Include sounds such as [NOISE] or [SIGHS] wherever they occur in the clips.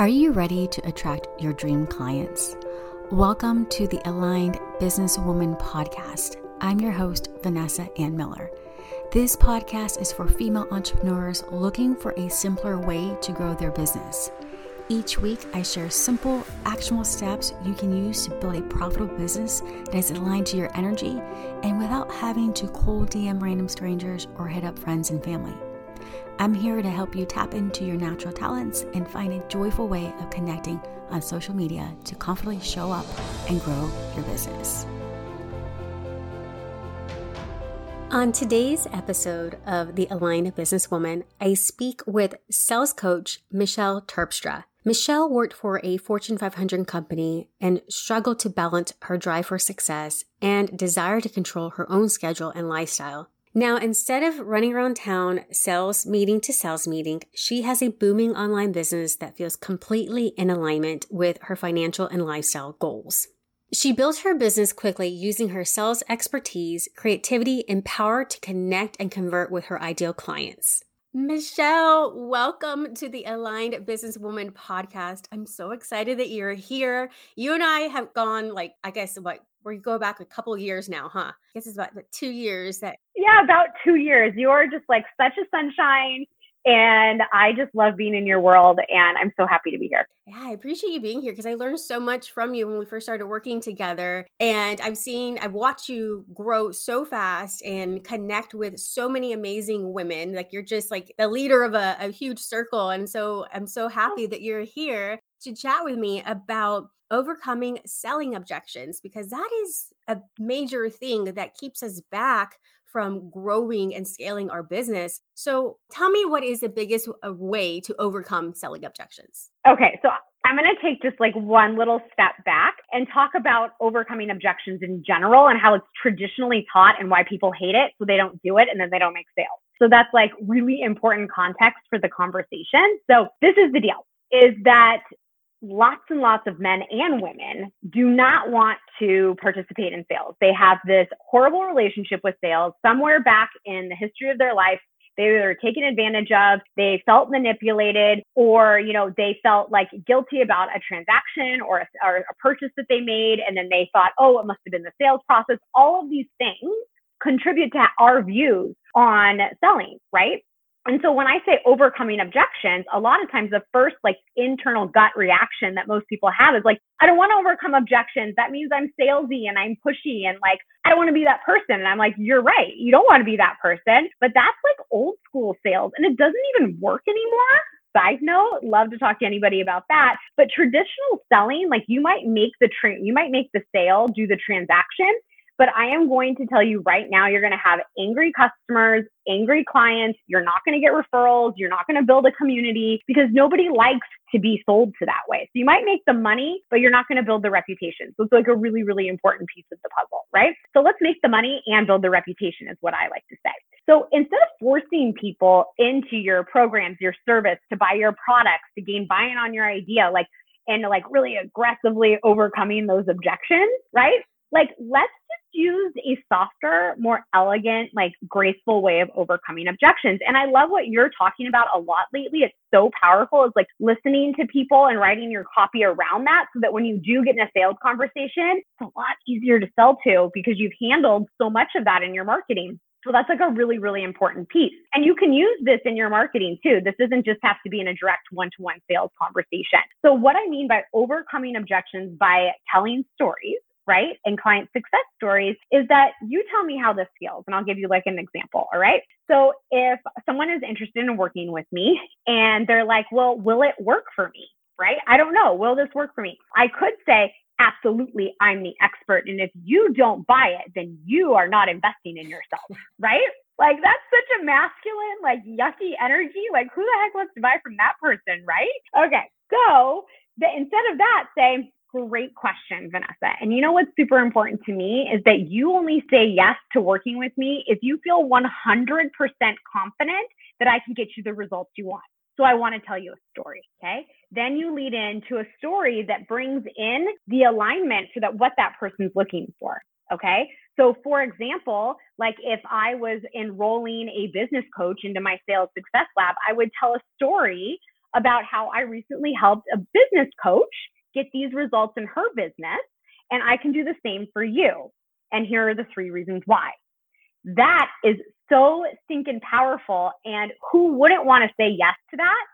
Are you ready to attract your dream clients? Welcome to the Aligned Businesswoman Podcast. I'm your host, Vanessa Ann Miller. This podcast is for female entrepreneurs looking for a simpler way to grow their business. Each week, I share simple, actionable steps you can use to build a profitable business that is aligned to your energy and without having to cold DM random strangers or hit up friends and family. I'm here to help you tap into your natural talents and find a joyful way of connecting on social media to confidently show up and grow your business. On today's episode of The Aligned Businesswoman, I speak with sales coach Michelle Terpstra. Michelle worked for a Fortune 500 company and struggled to balance her drive for success and desire to control her own schedule and lifestyle. Now, instead of running around town, sales meeting to sales meeting, she has a booming online business that feels completely in alignment with her financial and lifestyle goals. She built her business quickly using her sales expertise, creativity, and power to connect and convert with her ideal clients. Michelle, welcome to the Aligned Businesswoman podcast. I'm so excited that you're here. You and I have gone like I guess what we go back a couple years now, huh? I guess it's about two years that. Yeah, about two years. You're just like such a sunshine. And I just love being in your world and I'm so happy to be here. Yeah, I appreciate you being here because I learned so much from you when we first started working together. And I've seen, I've watched you grow so fast and connect with so many amazing women. Like you're just like the leader of a, a huge circle. And so I'm so oh. happy that you're here to chat with me about overcoming selling objections because that is a major thing that keeps us back from growing and scaling our business. So, tell me what is the biggest uh, way to overcome selling objections? Okay, so I'm going to take just like one little step back and talk about overcoming objections in general and how it's traditionally taught and why people hate it. So they don't do it and then they don't make sales. So that's like really important context for the conversation. So this is the deal is that lots and lots of men and women do not want to participate in sales. They have this horrible relationship with sales somewhere back in the history of their life. They were taken advantage of, they felt manipulated, or, you know, they felt like guilty about a transaction or a, or a purchase that they made. And then they thought, oh, it must have been the sales process. All of these things contribute to our views on selling, right? And so when I say overcoming objections, a lot of times the first like internal gut reaction that most people have is like, I don't want to overcome objections. That means I'm salesy and I'm pushy and like, I don't want to be that person. And I'm like, you're right. You don't want to be that person. But that's like old school sales and it doesn't even work anymore. Side note, love to talk to anybody about that. But traditional selling, like you might make the train, you might make the sale, do the transaction, but I am going to tell you right now, you're going to have angry customers, angry clients. You're not going to get referrals. You're not going to build a community because nobody likes to be sold to that way. So you might make the money, but you're not going to build the reputation. So it's like a really, really important piece of the puzzle, right? So let's make the money and build the reputation is what I like to say. So instead of forcing people into your programs, your service to buy your products, to gain buy-in on your idea, like, and like really aggressively overcoming those objections, right? Like, let's use a softer, more elegant, like graceful way of overcoming objections. And I love what you're talking about a lot lately. It's so powerful. It's like listening to people and writing your copy around that so that when you do get in a sales conversation, it's a lot easier to sell to because you've handled so much of that in your marketing. So that's like a really, really important piece. And you can use this in your marketing too. This doesn't just have to be in a direct one to one sales conversation. So, what I mean by overcoming objections by telling stories right? And client success stories is that you tell me how this feels and I'll give you like an example. All right. So if someone is interested in working with me and they're like, well, will it work for me? Right. I don't know. Will this work for me? I could say, absolutely, I'm the expert. And if you don't buy it, then you are not investing in yourself. [LAUGHS] Right. Like that's such a masculine, like yucky energy. Like who the heck wants to buy from that person? Right. Okay. So the, instead of that, say, great question, Vanessa. And you know what's super important to me is that you only say yes to working with me if you feel 100% confident that I can get you the results you want. So I want to tell you a story. Okay. Then you lead into a story that brings in the alignment so that what that person's looking for. Okay. So, for example, like if I was enrolling a business coach into my sales success lab, I would tell a story about how I recently helped a business coach get these results in her business. And I can do the same for you. And here are the three reasons why. That is so stinking powerful. And who wouldn't want to say yes to that?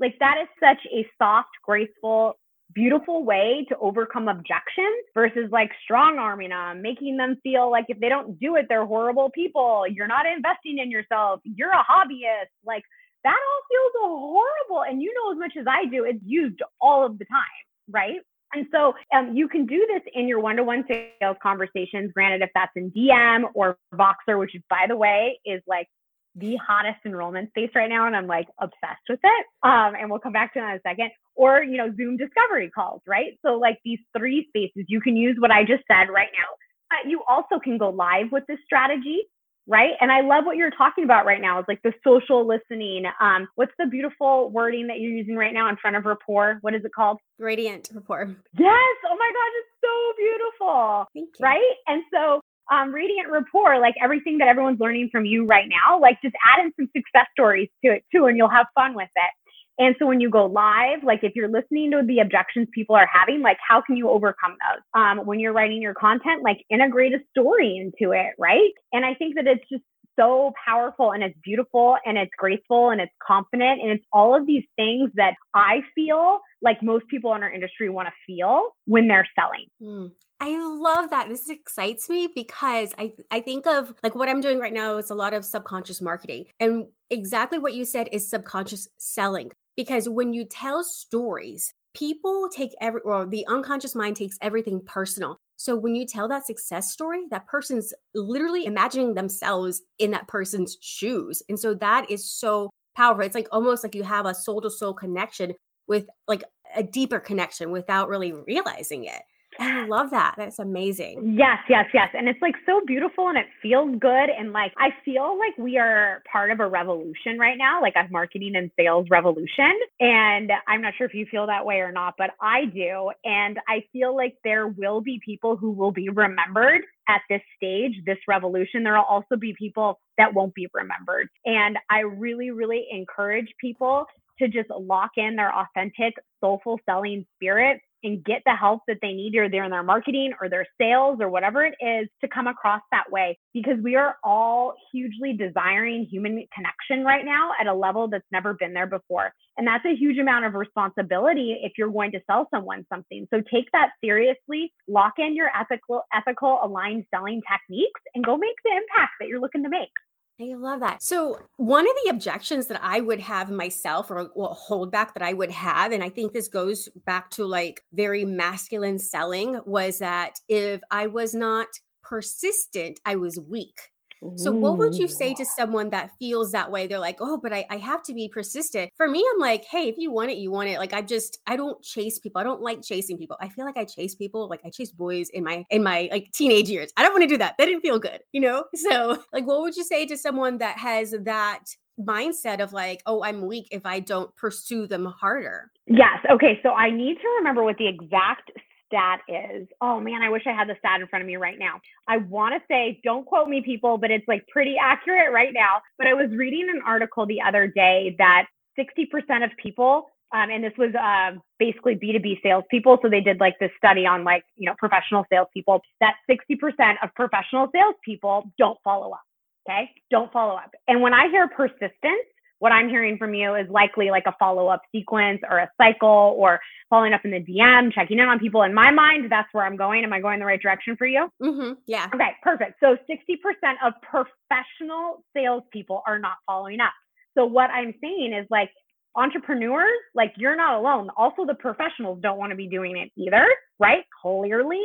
Like, that is such a soft, graceful, beautiful way to overcome objections versus like strong arming them, making them feel like if they don't do it, they're horrible people. You're not investing in yourself. You're a hobbyist. Like, that all feels horrible. And you know as much as I do, it's used all of the time, right? And so um, you can do this in your one-to-one sales conversations. Granted, if that's in DM or Voxer, which by the way is like the hottest enrollment space right now, and I'm like obsessed with it. Um, and we'll come back to that in a second. Or you know, Zoom discovery calls, right? So like these three spaces, you can use what I just said right now. But you also can go live with this strategy right? And I love what you're talking about right now. is like the social listening. Um, what's the beautiful wording that you're using right now in front of rapport? What is it called? Radiant rapport. Yes. Oh my gosh, it's so beautiful. Thank you. Right? And so um, Radiant Rapport, like everything that everyone's learning from you right now, like just add in some success stories to it too, and you'll have fun with it. And so when you go live, like if you're listening to the objections people are having, like how can you overcome those? Um, when you're writing your content, like integrate a story into it, right? And I think that it's just so powerful and it's beautiful and it's graceful and it's confident and it's all of these things that I feel like most people in our industry want to feel when they're selling. Mm. I love that. This excites me because I I think of like what I'm doing right now is a lot of subconscious marketing. And exactly what you said is subconscious selling because when you tell stories, people take every or the unconscious mind takes everything personal. So when you tell that success story, that person's literally imagining themselves in that person's shoes. And so that is so powerful. It's like almost like you have a soul to soul connection with like a deeper connection without really realizing it. I love that. That's amazing. Yes, yes, yes. And it's like so beautiful and it feels good. And like, I feel like we are part of a revolution right now, like a marketing and sales revolution. And I'm not sure if you feel that way or not, but I do. And I feel like there will be people who will be remembered at this stage, this revolution. There will also be people that won't be remembered. And I really, really encourage people to just lock in their authentic, soulful selling spirit and get the help that they need either in their marketing or their sales or whatever it is to come across that way because we are all hugely desiring human connection right now at a level that's never been there before. And that's a huge amount of responsibility if you're going to sell someone something. So take that seriously lock in your ethical ethical aligned selling techniques and go make the impact that you're looking to make I love that. So, one of the objections that I would have myself, or well, holdback that I would have, and I think this goes back to like very masculine selling, was that if I was not persistent, I was weak. So, what would you say to someone that feels that way? They're like, oh, but I, I have to be persistent. For me, I'm like, hey, if you want it, you want it. Like, I just, I don't chase people. I don't like chasing people. I feel like I chase people. Like, I chase boys in my, in my like teenage years. I don't want to do that. That didn't feel good, you know? So, like, what would you say to someone that has that mindset of like, oh, I'm weak if I don't pursue them harder? Yes. Okay. So I need to remember what the exact stat is. Oh man, I wish I had the stat in front of me right now. I want to say, don't quote me, people, but it's like pretty accurate right now. But I was reading an article the other day that 60% of people, um, and this was uh, basically B2B salespeople. So they did like this study on like, you know, professional salespeople, that 60% of professional salespeople don't follow up. Okay. Don't follow up. And when I hear persistence, what I'm hearing from you is likely like a follow up sequence or a cycle or following up in the DM, checking in on people. In my mind, that's where I'm going. Am I going the right direction for you? Mm-hmm. Yeah. Okay, perfect. So 60% of professional salespeople are not following up. So what I'm saying is like entrepreneurs, like you're not alone. Also, the professionals don't want to be doing it either, right? Clearly.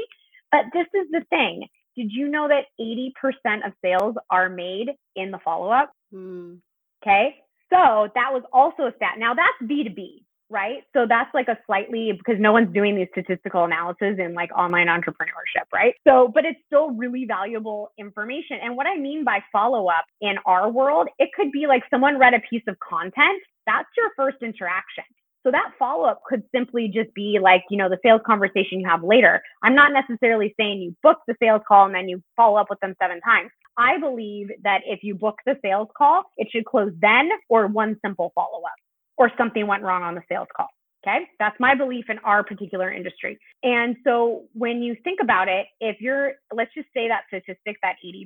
But this is the thing. Did you know that 80% of sales are made in the follow up? Mm. Okay. So that was also a stat. Now that's B2B, right? So that's like a slightly because no one's doing these statistical analysis in like online entrepreneurship, right? So, but it's still really valuable information. And what I mean by follow up in our world, it could be like someone read a piece of content. That's your first interaction. So that follow up could simply just be like, you know, the sales conversation you have later. I'm not necessarily saying you book the sales call and then you follow up with them seven times. I believe that if you book the sales call, it should close then or one simple follow up or something went wrong on the sales call. Okay. That's my belief in our particular industry. And so when you think about it, if you're, let's just say that statistic, that 80%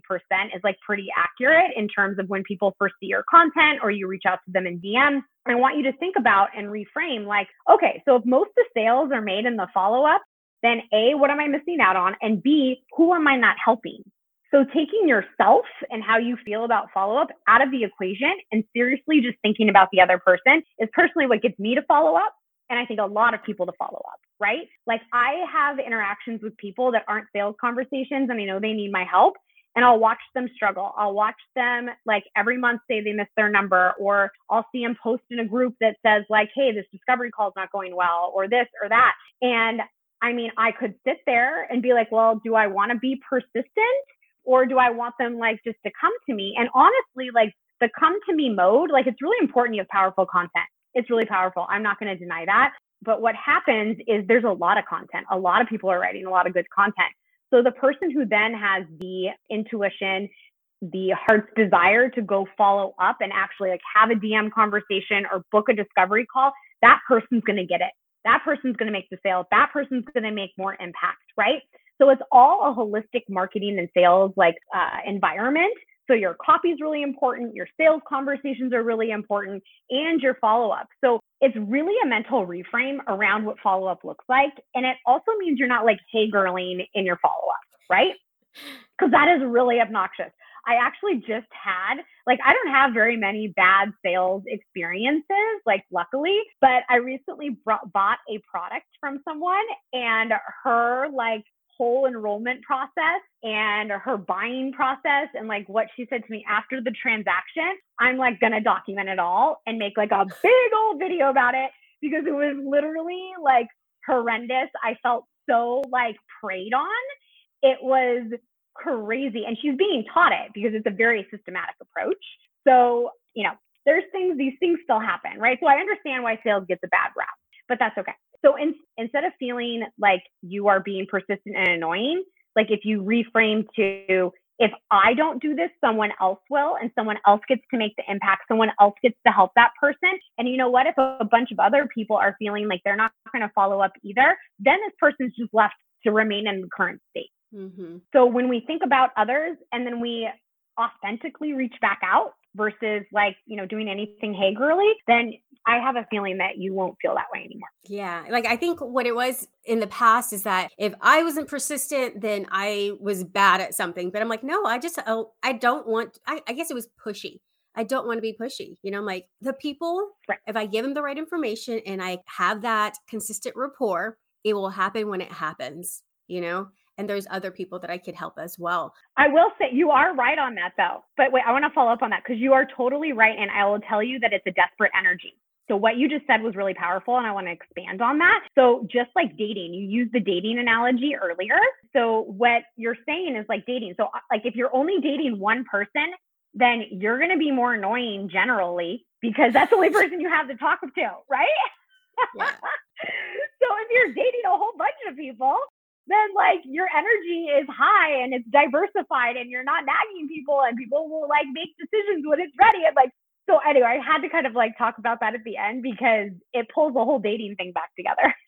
is like pretty accurate in terms of when people first see your content or you reach out to them in DM. I want you to think about and reframe like, okay, so if most of the sales are made in the follow up, then A, what am I missing out on? And B, who am I not helping? So taking yourself and how you feel about follow up out of the equation and seriously just thinking about the other person is personally what gets me to follow up and I think a lot of people to follow up, right? Like I have interactions with people that aren't sales conversations and I know they need my help and I'll watch them struggle. I'll watch them like every month say they miss their number or I'll see them post in a group that says like, "Hey, this discovery call is not going well," or this or that. And I mean, I could sit there and be like, "Well, do I want to be persistent or do I want them like just to come to me?" And honestly, like the come to me mode, like it's really important you have powerful content it's really powerful. I'm not going to deny that. But what happens is there's a lot of content. A lot of people are writing a lot of good content. So the person who then has the intuition, the heart's desire to go follow up and actually like have a DM conversation or book a discovery call, that person's going to get it. That person's going to make the sale. That person's going to make more impact, right? So it's all a holistic marketing and sales like uh, environment so your copy is really important, your sales conversations are really important, and your follow up. So it's really a mental reframe around what follow up looks like. And it also means you're not like, hey, girling in your follow up, right? [LAUGHS] Because that is really obnoxious. I actually just had, like, I don't have very many bad sales experiences, like, luckily, but I recently brought, bought a product from someone and her, like, whole enrollment process and her buying process and like what she said to me after the transaction, I'm like gonna document it all and make like a [LAUGHS] big old video about it because it was literally like horrendous. I felt so like preyed on. It was crazy. And she's being taught it because it's a very systematic approach. So, you know, there's things, these things still happen, right? So I understand why sales gets a bad rap, but that's okay. So in, instead of feeling like you are being persistent and annoying, like if you reframe to, if I don't do this, someone else will, and someone else gets to make the impact, someone else gets to help that person. And you know what? If a bunch of other people are feeling like they're not going to follow up either, then this person's just left to remain in the current state. Mm-hmm. So when we think about others and then we authentically reach back out versus like, you know, doing anything hagerly, then I have a feeling that you won't feel that way anymore. Yeah. Like I think what it was in the past is that if I wasn't persistent, then I was bad at something. But I'm like, no, I just, oh, I don't want, I, I guess it was pushy. I don't want to be pushy. You know, I'm like the people, right. if I give them the right information and I have that consistent rapport, it will happen when it happens, you know? And there's other people that I could help as well. I will say you are right on that though. But wait, I want to follow up on that because you are totally right. And I will tell you that it's a desperate energy. So what you just said was really powerful and I want to expand on that. So just like dating, you used the dating analogy earlier. So what you're saying is like dating. So uh, like if you're only dating one person, then you're going to be more annoying generally because that's the only person you have to talk to, right? Yeah. [LAUGHS] so if you're dating a whole bunch of people, then like your energy is high and it's diversified and you're not nagging people and people will like make decisions when it's ready. And like so anyway, I had to kind of like talk about that at the end because it pulls the whole dating thing back together. [LAUGHS]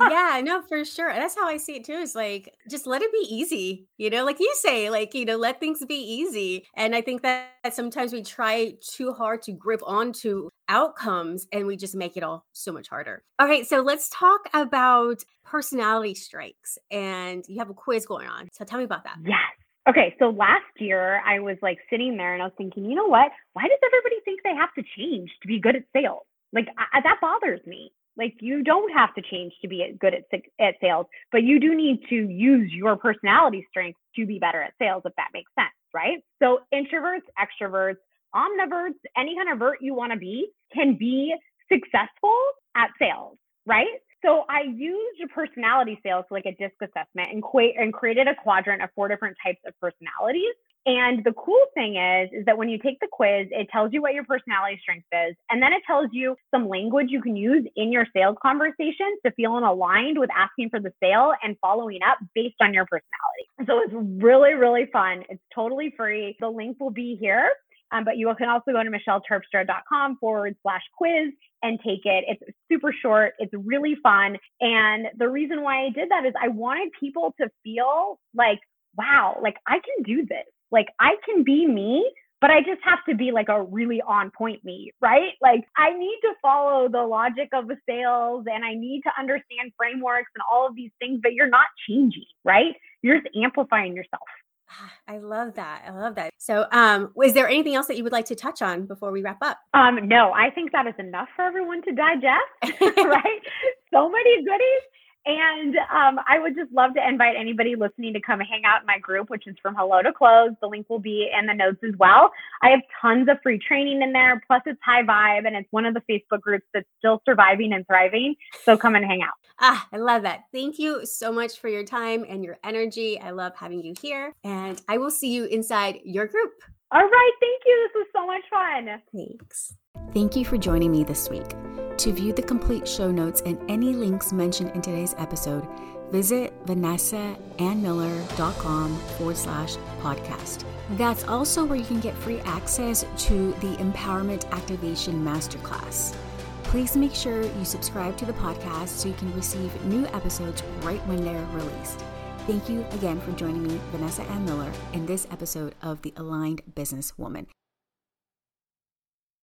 yeah, no, for sure. That's how I see it too. Is like just let it be easy, you know, like you say, like, you know, let things be easy. And I think that sometimes we try too hard to grip onto outcomes and we just make it all so much harder. Okay, so let's talk about personality strengths. And you have a quiz going on. So tell me about that. Yes. Okay, so last year I was like sitting there and I was thinking, you know what? Why does everybody think they have to change to be good at sales? Like I, that bothers me. Like you don't have to change to be good at at sales, but you do need to use your personality strengths to be better at sales if that makes sense, right? So introverts, extroverts, omniverts, any kind of vert you want to be can be successful at sales, right? So I used a personality sales, like a disc assessment, and, qu- and created a quadrant of four different types of personalities. And the cool thing is, is that when you take the quiz, it tells you what your personality strength is, and then it tells you some language you can use in your sales conversations to feel aligned with asking for the sale and following up based on your personality. So it's really, really fun. It's totally free. The link will be here. Um, but you can also go to michelleterpstra.com forward slash quiz and take it. It's super short. It's really fun. And the reason why I did that is I wanted people to feel like, wow, like I can do this. Like I can be me but I just have to be like a really on point me, right? Like I need to follow the logic of the sales and I need to understand frameworks and all of these things, but you're not changing, right? You're just amplifying yourself. [SIGHS] I love that. I love that. So, um, is there anything else that you would like to touch on before we wrap up? Um, no, I think that is enough for everyone to digest, [LAUGHS] right? So many goodies. And um, I would just love to invite anybody listening to come hang out in my group, which is from Hello to Close. The link will be in the notes as well. I have tons of free training in there. Plus, it's high vibe and it's one of the Facebook groups that's still surviving and thriving. So come and hang out. Ah, I love that. Thank you so much for your time and your energy. I love having you here. And I will see you inside your group. All right. Thank you. This was so much fun. Thanks. Thank you for joining me this week. To view the complete show notes and any links mentioned in today's episode, visit vanessaannmiller.com forward slash podcast. That's also where you can get free access to the Empowerment Activation Masterclass. Please make sure you subscribe to the podcast so you can receive new episodes right when they're released. Thank you again for joining me, Vanessa Ann Miller, in this episode of The Aligned Business Woman.